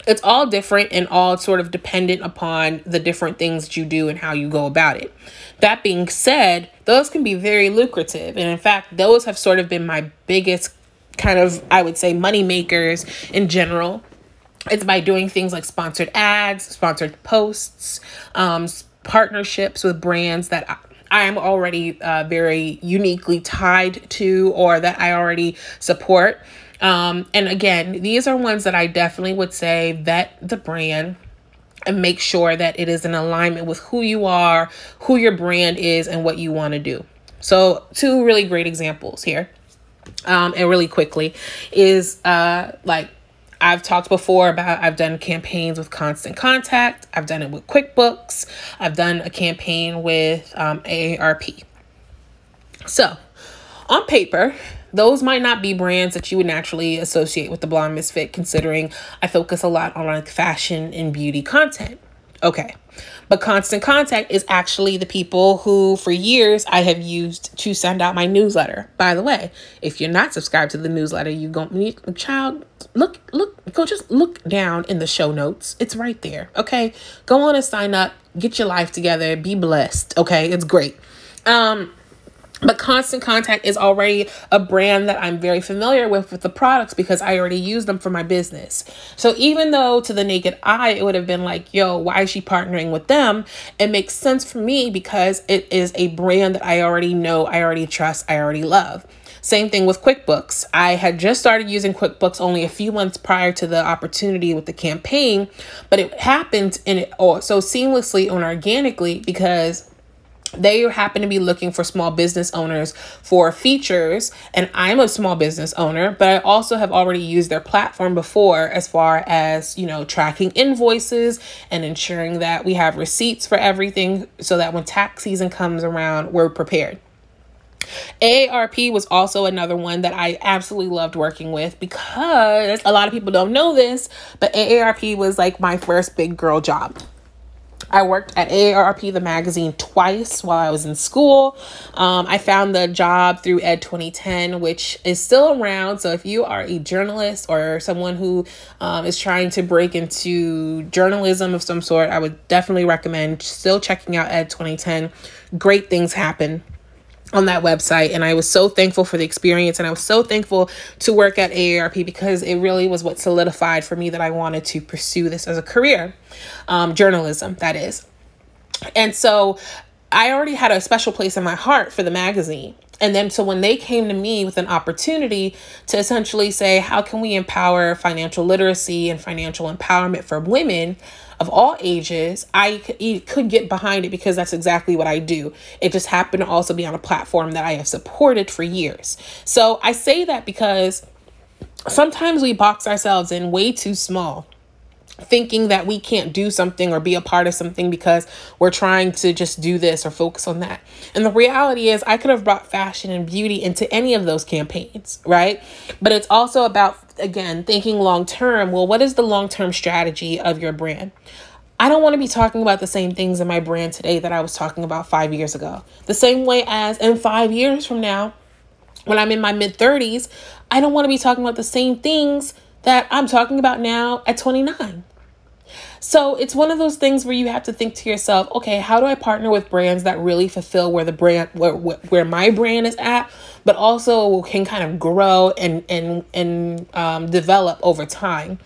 it's all different and all sort of dependent upon the different things that you do and how you go about it. That being said, those can be very lucrative. And in fact, those have sort of been my biggest kind of, I would say, money makers in general. It's by doing things like sponsored ads, sponsored posts, um, partnerships with brands that I am already uh, very uniquely tied to or that I already support. Um, and again, these are ones that I definitely would say vet the brand and make sure that it is in alignment with who you are, who your brand is, and what you want to do. So, two really great examples here, um, and really quickly is uh, like I've talked before about I've done campaigns with Constant Contact, I've done it with QuickBooks, I've done a campaign with um, AARP. So, on paper, those might not be brands that you would naturally associate with the Blonde Misfit, considering I focus a lot on like fashion and beauty content. Okay. But Constant Contact is actually the people who, for years, I have used to send out my newsletter. By the way, if you're not subscribed to the newsletter, you need child. Look, look, go just look down in the show notes. It's right there. Okay, go on and sign up. Get your life together. Be blessed. Okay, it's great. Um, but Constant Contact is already a brand that I'm very familiar with with the products because I already use them for my business. So even though to the naked eye it would have been like, yo, why is she partnering with them? It makes sense for me because it is a brand that I already know, I already trust, I already love. Same thing with QuickBooks. I had just started using QuickBooks only a few months prior to the opportunity with the campaign, but it happened and it all so seamlessly and organically because they happen to be looking for small business owners for features and i'm a small business owner but i also have already used their platform before as far as you know tracking invoices and ensuring that we have receipts for everything so that when tax season comes around we're prepared AARP was also another one that I absolutely loved working with because a lot of people don't know this, but AARP was like my first big girl job. I worked at AARP, the magazine, twice while I was in school. Um, I found the job through Ed 2010, which is still around. So if you are a journalist or someone who um, is trying to break into journalism of some sort, I would definitely recommend still checking out Ed 2010. Great things happen on that website and I was so thankful for the experience and I was so thankful to work at AARP because it really was what solidified for me that I wanted to pursue this as a career um, journalism that is. And so I already had a special place in my heart for the magazine. And then so when they came to me with an opportunity to essentially say how can we empower financial literacy and financial empowerment for women of all ages, I could get behind it because that's exactly what I do. It just happened to also be on a platform that I have supported for years. So I say that because sometimes we box ourselves in way too small thinking that we can't do something or be a part of something because we're trying to just do this or focus on that. And the reality is, I could have brought fashion and beauty into any of those campaigns, right? But it's also about, again, thinking long term. Well, what is the long term strategy of your brand? I don't want to be talking about the same things in my brand today that I was talking about five years ago. The same way as in five years from now, when I'm in my mid 30s, I don't want to be talking about the same things that I'm talking about now at 29. So it's one of those things where you have to think to yourself, okay, how do I partner with brands that really fulfill where the brand where where my brand is at, but also can kind of grow and and and um, develop over time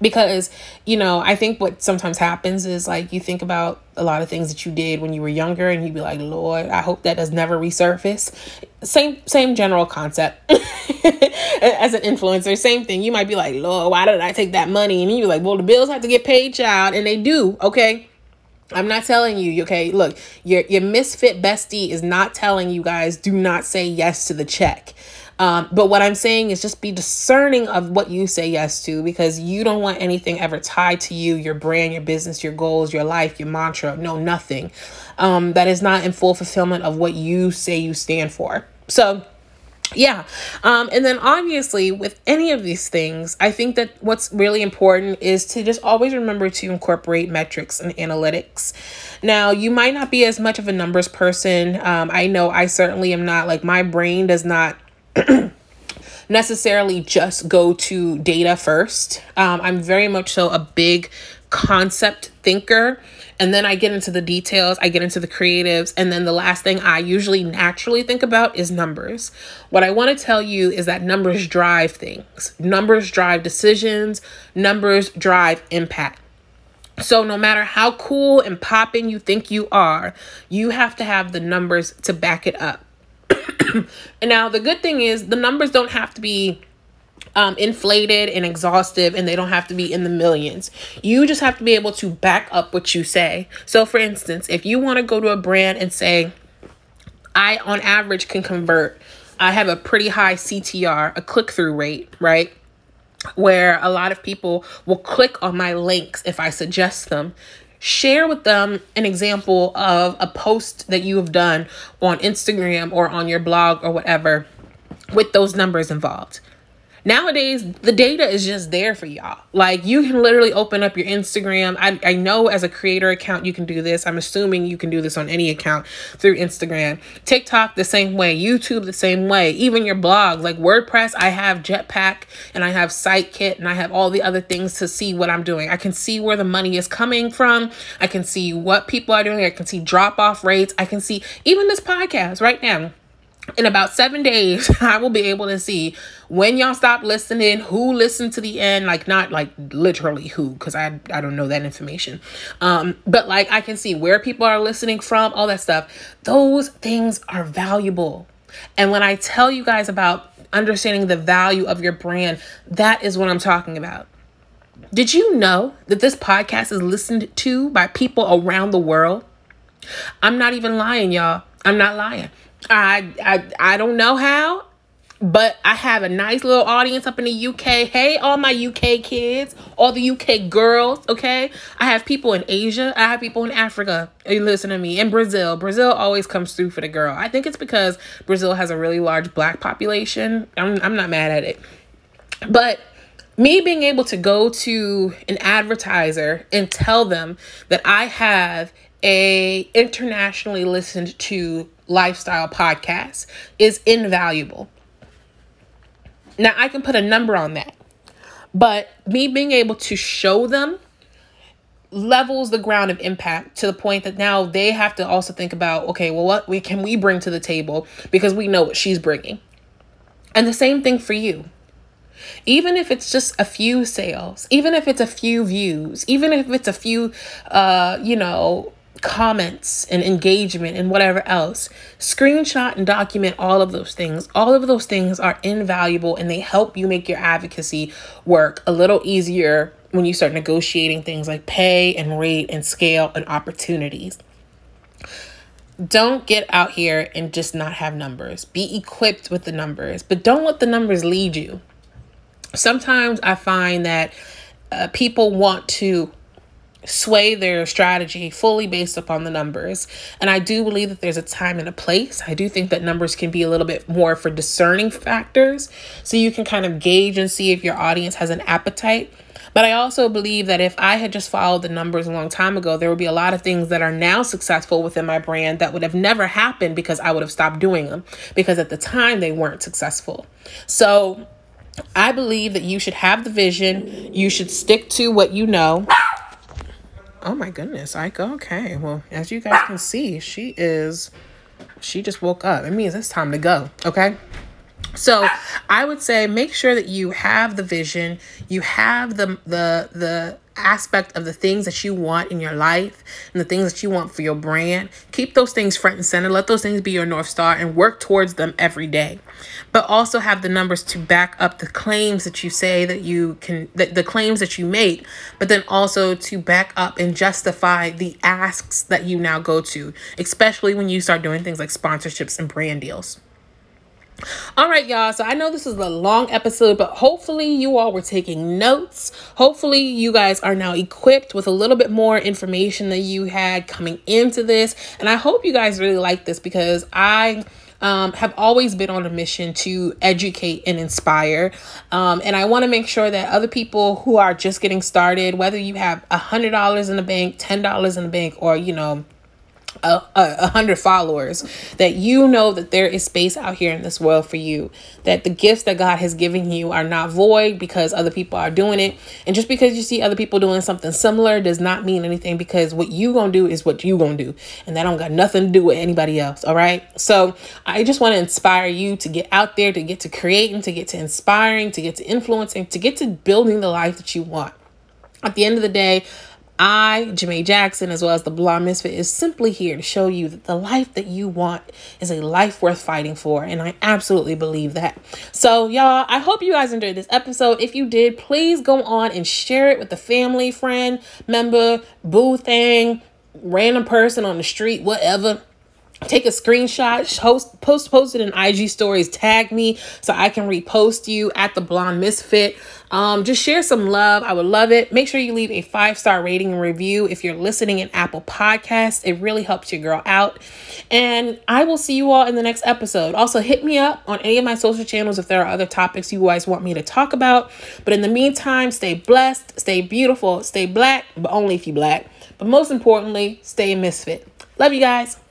because you know i think what sometimes happens is like you think about a lot of things that you did when you were younger and you'd be like lord i hope that does never resurface. Same same general concept. As an influencer same thing. You might be like lord why did i take that money? And you're like well the bills have to get paid child and they do okay? I'm not telling you, okay? Look, your your misfit bestie is not telling you guys do not say yes to the check. Um, but what I'm saying is just be discerning of what you say yes to because you don't want anything ever tied to you, your brand, your business, your goals, your life, your mantra. No, nothing um, that is not in full fulfillment of what you say you stand for. So, yeah um, and then obviously with any of these things i think that what's really important is to just always remember to incorporate metrics and analytics now you might not be as much of a numbers person um, i know i certainly am not like my brain does not necessarily just go to data first. Um, I'm very much so a big concept thinker. And then I get into the details, I get into the creatives, and then the last thing I usually naturally think about is numbers. What I want to tell you is that numbers drive things, numbers drive decisions, numbers drive impact. So, no matter how cool and popping you think you are, you have to have the numbers to back it up. And now the good thing is the numbers don't have to be um, inflated and exhaustive and they don't have to be in the millions. You just have to be able to back up what you say. So, for instance, if you want to go to a brand and say, I on average can convert, I have a pretty high CTR, a click through rate, right? Where a lot of people will click on my links if I suggest them share with them an example of a post that you have done on Instagram or on your blog or whatever with those numbers involved. Nowadays, the data is just there for y'all. Like you can literally open up your Instagram. I, I know as a creator account, you can do this. I'm assuming you can do this on any account through Instagram. TikTok, the same way. YouTube, the same way. Even your blog, like WordPress, I have Jetpack and I have SiteKit and I have all the other things to see what I'm doing. I can see where the money is coming from. I can see what people are doing. I can see drop off rates. I can see even this podcast right now in about seven days, I will be able to see when y'all stop listening, who listened to the end, like not like literally who, because I I don't know that information. Um, but like I can see where people are listening from, all that stuff. Those things are valuable. And when I tell you guys about understanding the value of your brand, that is what I'm talking about. Did you know that this podcast is listened to by people around the world? I'm not even lying, y'all. I'm not lying. I I I don't know how, but I have a nice little audience up in the UK. Hey, all my UK kids, all the UK girls, okay? I have people in Asia, I have people in Africa. You listen to me. In Brazil, Brazil always comes through for the girl. I think it's because Brazil has a really large black population. I'm I'm not mad at it. But me being able to go to an advertiser and tell them that I have a internationally listened to lifestyle podcast is invaluable. Now, I can put a number on that, but me being able to show them levels the ground of impact to the point that now they have to also think about okay, well, what we can we bring to the table because we know what she's bringing. And the same thing for you. Even if it's just a few sales, even if it's a few views, even if it's a few, uh, you know, comments and engagement and whatever else. Screenshot and document all of those things. All of those things are invaluable and they help you make your advocacy work a little easier when you start negotiating things like pay and rate and scale and opportunities. Don't get out here and just not have numbers. Be equipped with the numbers, but don't let the numbers lead you. Sometimes I find that uh, people want to sway their strategy fully based upon the numbers. And I do believe that there's a time and a place. I do think that numbers can be a little bit more for discerning factors. So you can kind of gauge and see if your audience has an appetite. But I also believe that if I had just followed the numbers a long time ago, there would be a lot of things that are now successful within my brand that would have never happened because I would have stopped doing them because at the time they weren't successful. So I believe that you should have the vision, you should stick to what you know. Oh my goodness, Ike. Okay. Well, as you guys can see, she is she just woke up. It means it's time to go. Okay. So I would say make sure that you have the vision, you have the the the aspect of the things that you want in your life and the things that you want for your brand. Keep those things front and center. Let those things be your North Star and work towards them every day. But also have the numbers to back up the claims that you say that you can, that the claims that you make, but then also to back up and justify the asks that you now go to, especially when you start doing things like sponsorships and brand deals. All right, y'all. So I know this is a long episode, but hopefully you all were taking notes. Hopefully you guys are now equipped with a little bit more information than you had coming into this. And I hope you guys really like this because I um, have always been on a mission to educate and inspire. Um, and I want to make sure that other people who are just getting started, whether you have a $100 in the bank, $10 in the bank, or, you know, a, a, hundred followers that you know that there is space out here in this world for you that the gifts that god has given you are not void because other people are doing it. And just because you see other people doing something similar does not mean anything because what you gonna do is what you gonna do. And that don't got nothing to do with anybody else all right? So i just want to inspire you to get out there to get to creating to get to inspiring to get to influencing to get to building the life that you want. At the end of the day I, Jamae Jackson, as well as the Blonde Misfit, is simply here to show you that the life that you want is a life worth fighting for. And I absolutely believe that. So, y'all, I hope you guys enjoyed this episode. If you did, please go on and share it with a family, friend, member, boo thing, random person on the street, whatever take a screenshot post post it in ig stories tag me so i can repost you at the blonde misfit. Um, just share some love. I would love it. Make sure you leave a five star rating and review if you're listening in apple Podcasts. it really helps your girl out. And i will see you all in the next episode. Also hit me up on any of my social channels if there are other topics you guys want me to talk about. But in the meantime stay blessed stay beautiful stay black but only if you black. But most importantly stay misfit. Love you guys